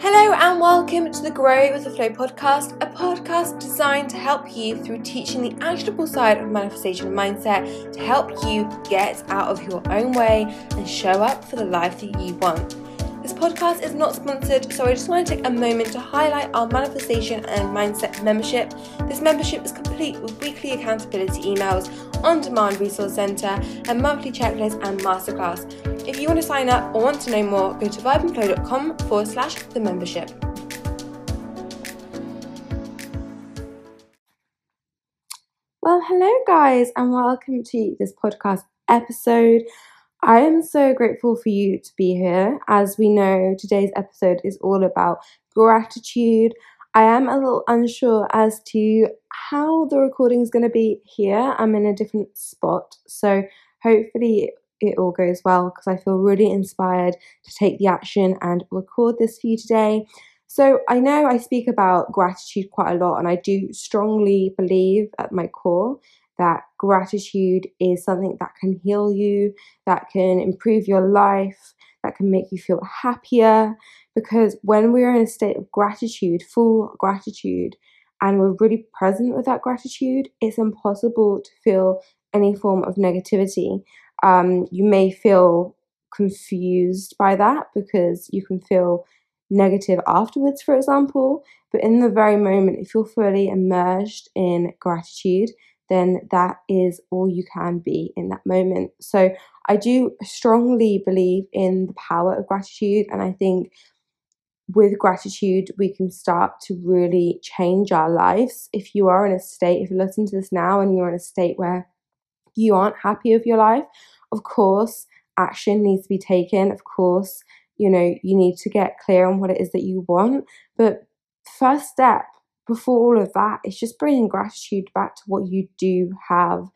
Hello and welcome to the Grow with the Flow podcast, a podcast designed to help you through teaching the actionable side of manifestation mindset to help you get out of your own way and show up for the life that you want. This podcast is not sponsored, so I just want to take a moment to highlight our manifestation and mindset membership. This membership is complete with weekly accountability emails, on demand resource centre, a monthly checklist, and masterclass. You want to sign up or want to know more, go to vibeandflow.com forward slash the membership. Well, hello, guys, and welcome to this podcast episode. I am so grateful for you to be here. As we know, today's episode is all about gratitude. I am a little unsure as to how the recording is going to be here. I'm in a different spot, so hopefully it all goes well because I feel really inspired to take the action and record this for you today. So, I know I speak about gratitude quite a lot, and I do strongly believe at my core that gratitude is something that can heal you, that can improve your life, that can make you feel happier. Because when we're in a state of gratitude, full gratitude, and we're really present with that gratitude, it's impossible to feel any form of negativity. Um, you may feel confused by that because you can feel negative afterwards, for example. But in the very moment, if you're fully immersed in gratitude, then that is all you can be in that moment. So I do strongly believe in the power of gratitude, and I think with gratitude, we can start to really change our lives. If you are in a state, if you listen to this now and you're in a state where you aren't happy with your life, of course, action needs to be taken. Of course, you know, you need to get clear on what it is that you want. But first step before all of that, it's just bringing gratitude back to what you do have.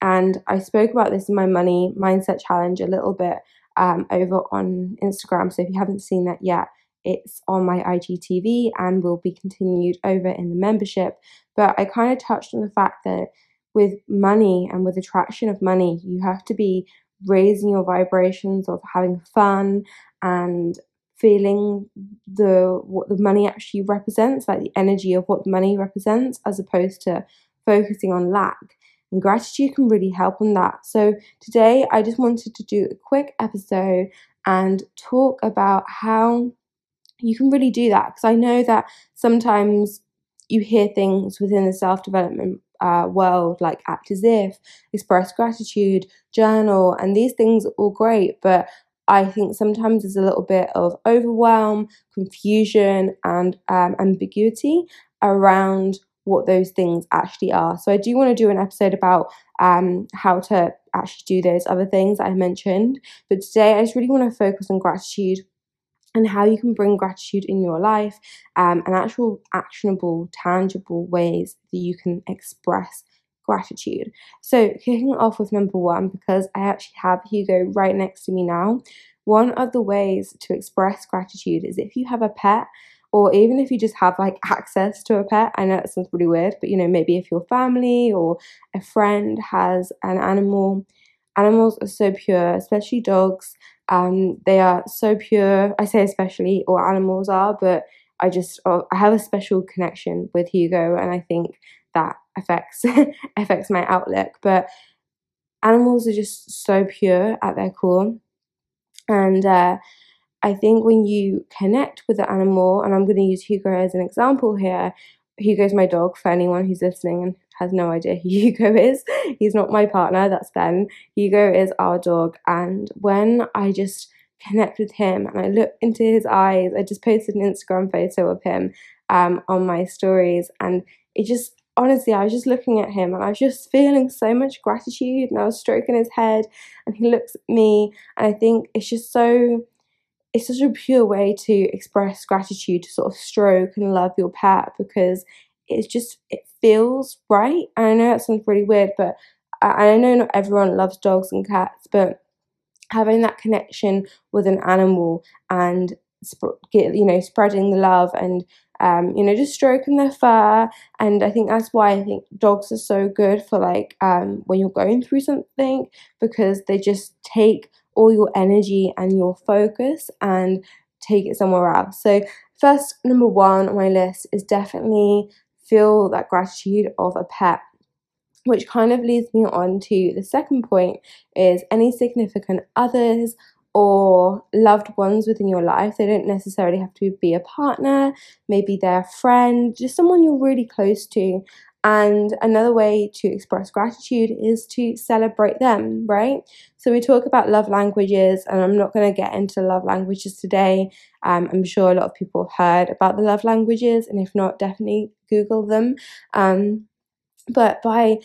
And I spoke about this in my money mindset challenge a little bit um, over on Instagram. So if you haven't seen that yet, it's on my IGTV and will be continued over in the membership. But I kind of touched on the fact that with money and with attraction of money, you have to be raising your vibrations of having fun and feeling the what the money actually represents, like the energy of what money represents, as opposed to focusing on lack. And gratitude can really help on that. So today I just wanted to do a quick episode and talk about how you can really do that because I know that sometimes you hear things within the self development uh, world like act as if, express gratitude, journal, and these things are all great, but I think sometimes there's a little bit of overwhelm, confusion, and um, ambiguity around what those things actually are. So I do want to do an episode about um, how to actually do those other things I mentioned. But today I just really want to focus on gratitude and how you can bring gratitude in your life um, and actual actionable, tangible ways that you can express gratitude. So, kicking off with number one, because I actually have Hugo right next to me now, one of the ways to express gratitude is if you have a pet, or even if you just have like access to a pet. I know that sounds really weird, but you know, maybe if your family or a friend has an animal, animals are so pure, especially dogs. Um, they are so pure. I say especially, all animals are, but I just oh, I have a special connection with Hugo, and I think that affects affects my outlook. But animals are just so pure at their core, and uh, I think when you connect with the animal, and I'm going to use Hugo as an example here. Hugo's my dog for anyone who's listening and has no idea who Hugo is. He's not my partner, that's Ben. Hugo is our dog. And when I just connect with him and I look into his eyes, I just posted an Instagram photo of him um, on my stories. And it just, honestly, I was just looking at him and I was just feeling so much gratitude. And I was stroking his head and he looks at me. And I think it's just so it's such a pure way to express gratitude to sort of stroke and love your pet because it's just it feels right. And I know that sounds really weird, but I, know not everyone loves dogs and cats, but having that connection with an animal and you know spreading the love and um, you know just stroking their fur and i think that's why i think dogs are so good for like um, when you're going through something because they just take all your energy and your focus and take it somewhere else. So, first, number one on my list is definitely feel that gratitude of a pet which kind of leads me on to the second point is any significant others or loved ones within your life. They don't necessarily have to be a partner, maybe they're a friend, just someone you're really close to. And another way to express gratitude is to celebrate them, right? So we talk about love languages, and I'm not going to get into love languages today. Um, I'm sure a lot of people have heard about the love languages, and if not, definitely Google them. Um, but by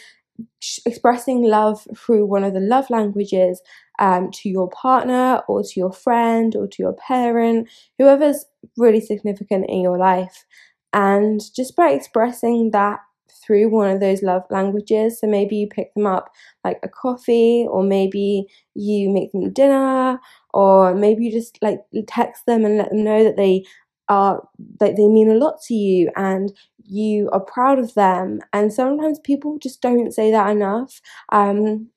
expressing love through one of the love languages um, to your partner or to your friend or to your parent, whoever's really significant in your life. And just by expressing that through one of those love languages. So maybe you pick them up like a coffee, or maybe you make them dinner, or maybe you just like text them and let them know that they are that they mean a lot to you and you are proud of them. And sometimes people just don't say that enough. Um,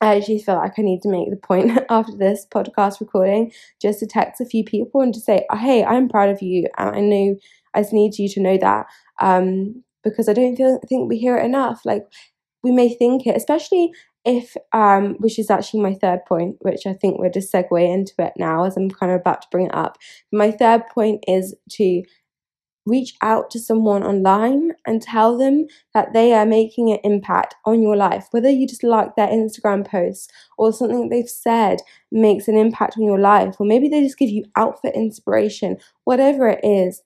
I actually feel like I need to make the point after this podcast recording just to text a few people and to say, hey, I'm proud of you. And I know I just need you to know that. Um, because I don't feel, think we hear it enough. Like we may think it, especially if, um, which is actually my third point, which I think we're just segue into it now as I'm kind of about to bring it up. My third point is to reach out to someone online and tell them that they are making an impact on your life. Whether you just like their Instagram posts or something they've said makes an impact on your life, or maybe they just give you outfit inspiration, whatever it is,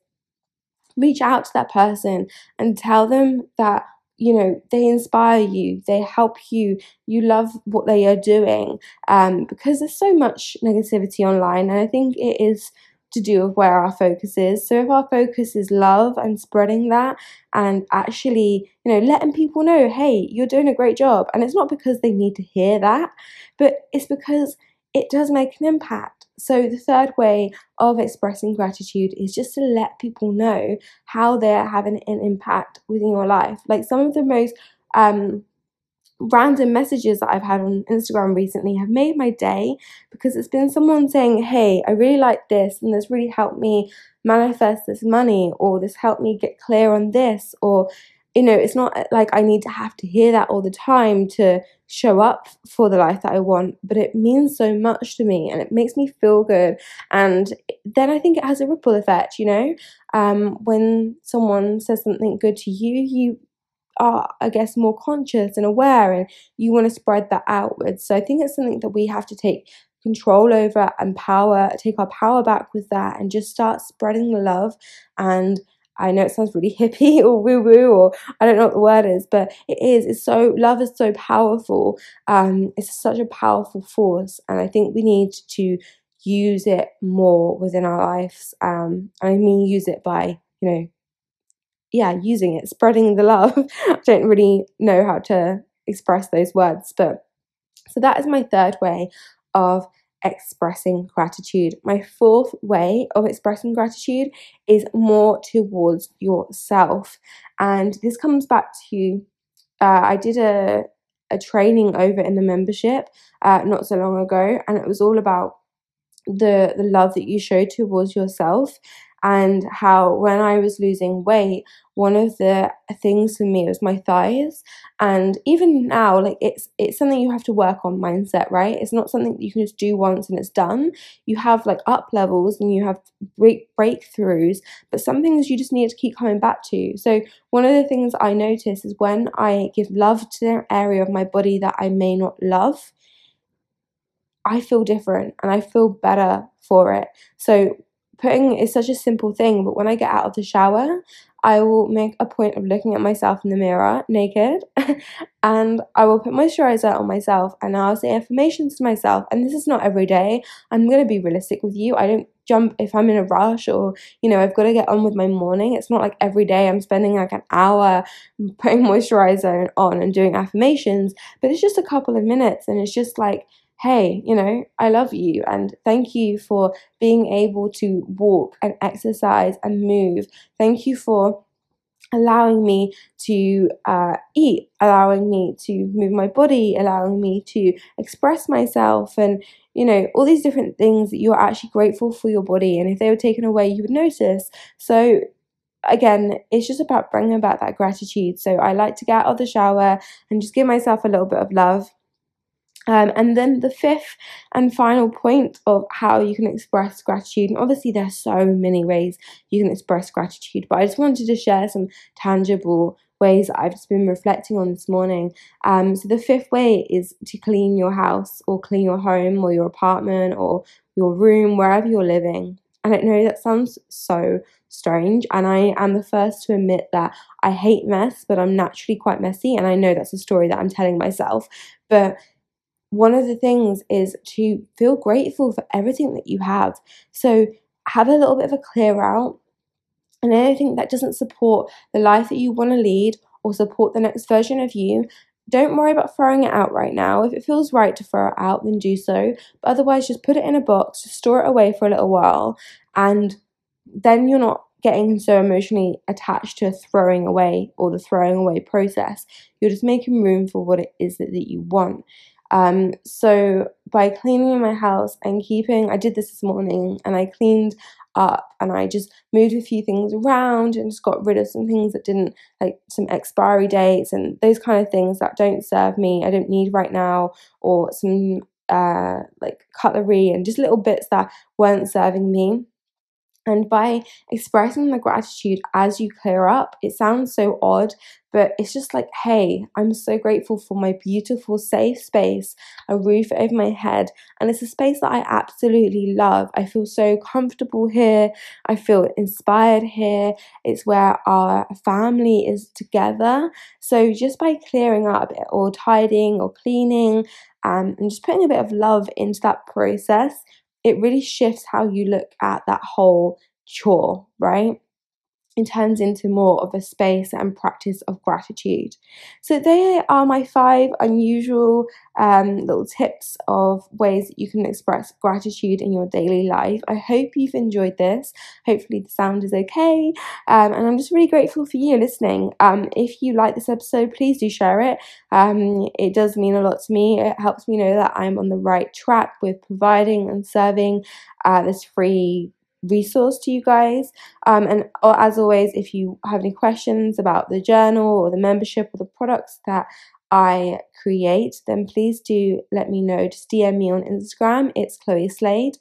reach out to that person and tell them that you know they inspire you they help you you love what they are doing um, because there's so much negativity online and i think it is to do with where our focus is. So if our focus is love and spreading that and actually, you know, letting people know, hey, you're doing a great job. And it's not because they need to hear that, but it's because it does make an impact. So the third way of expressing gratitude is just to let people know how they're having an impact within your life. Like some of the most um random messages that I've had on Instagram recently have made my day because it's been someone saying, Hey, I really like this, and this really helped me manifest this money, or this helped me get clear on this, or you know, it's not like I need to have to hear that all the time to show up for the life that I want, but it means so much to me and it makes me feel good. And then I think it has a ripple effect, you know? Um, when someone says something good to you, you are, I guess, more conscious and aware, and you want to spread that outwards. So I think it's something that we have to take control over and power, take our power back with that, and just start spreading the love. And I know it sounds really hippie or woo woo, or I don't know what the word is, but it is. It's so, love is so powerful. Um, it's such a powerful force, and I think we need to use it more within our lives. Um, I mean, use it by, you know, yeah, using it, spreading the love. I don't really know how to express those words, but so that is my third way of expressing gratitude. My fourth way of expressing gratitude is more towards yourself, and this comes back to uh, I did a a training over in the membership uh, not so long ago, and it was all about the the love that you show towards yourself and how when I was losing weight, one of the things for me was my thighs. And even now, like it's it's something you have to work on mindset, right? It's not something that you can just do once and it's done. You have like up levels and you have break breakthroughs, but some things you just need to keep coming back to. So one of the things I notice is when I give love to an area of my body that I may not love, I feel different and I feel better for it. So putting is such a simple thing, but when I get out of the shower, I will make a point of looking at myself in the mirror naked and I will put moisturizer on myself and I'll say affirmations to myself. And this is not every day. I'm going to be realistic with you. I don't jump if I'm in a rush or, you know, I've got to get on with my morning. It's not like every day I'm spending like an hour putting moisturizer on and doing affirmations, but it's just a couple of minutes and it's just like, hey, you know, I love you and thank you for being able to walk and exercise and move. Thank you for allowing me to uh, eat, allowing me to move my body, allowing me to express myself. And, you know, all these different things that you're actually grateful for your body. And if they were taken away, you would notice. So, again, it's just about bringing back that gratitude. So, I like to get out of the shower and just give myself a little bit of love. Um, and then the fifth and final point of how you can express gratitude, and obviously there's so many ways you can express gratitude, but I just wanted to share some tangible ways that I've just been reflecting on this morning. Um, so the fifth way is to clean your house or clean your home or your apartment or your room, wherever you're living. And I know that sounds so strange, and I am the first to admit that I hate mess, but I'm naturally quite messy, and I know that's a story that I'm telling myself. But one of the things is to feel grateful for everything that you have. So have a little bit of a clear out and anything that doesn't support the life that you want to lead or support the next version of you, don't worry about throwing it out right now. If it feels right to throw it out, then do so. But otherwise, just put it in a box, store it away for a little while, and then you're not getting so emotionally attached to throwing away or the throwing away process. You're just making room for what it is that, that you want. Um, so by cleaning my house and keeping, I did this this morning, and I cleaned up and I just moved a few things around and just got rid of some things that didn't like some expiry dates and those kind of things that don't serve me I don't need right now or some uh like cutlery and just little bits that weren't serving me and by expressing the gratitude as you clear up, it sounds so odd, but it's just like, hey, I'm so grateful for my beautiful, safe space, a roof over my head, and it's a space that I absolutely love. I feel so comfortable here, I feel inspired here. It's where our family is together. So, just by clearing up or tidying or cleaning um, and just putting a bit of love into that process, it really shifts how you look at that whole chore, right? It turns into more of a space and practice of gratitude. So, they are my five unusual um, little tips of ways that you can express gratitude in your daily life. I hope you've enjoyed this. Hopefully, the sound is okay. Um, and I'm just really grateful for you listening. Um, if you like this episode, please do share it. Um, it does mean a lot to me. It helps me know that I'm on the right track with providing and serving uh, this free resource to you guys. Um, and uh, as always, if you have any questions about the journal or the membership or the products that I create, then please do let me know. Just DM me on Instagram. It's Chloe Slade.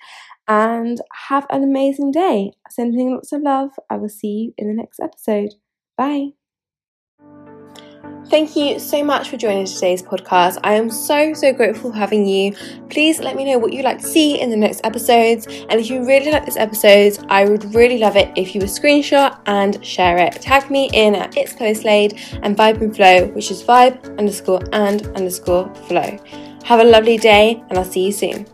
And have an amazing day. Sending lots of love. I will see you in the next episode. Bye. Thank you so much for joining today's podcast. I am so, so grateful for having you. Please let me know what you'd like to see in the next episodes. And if you really like this episode, I would really love it if you would screenshot and share it. Tag me in at It's Chloe Slade and Vibe and Flow, which is vibe underscore and underscore flow. Have a lovely day, and I'll see you soon.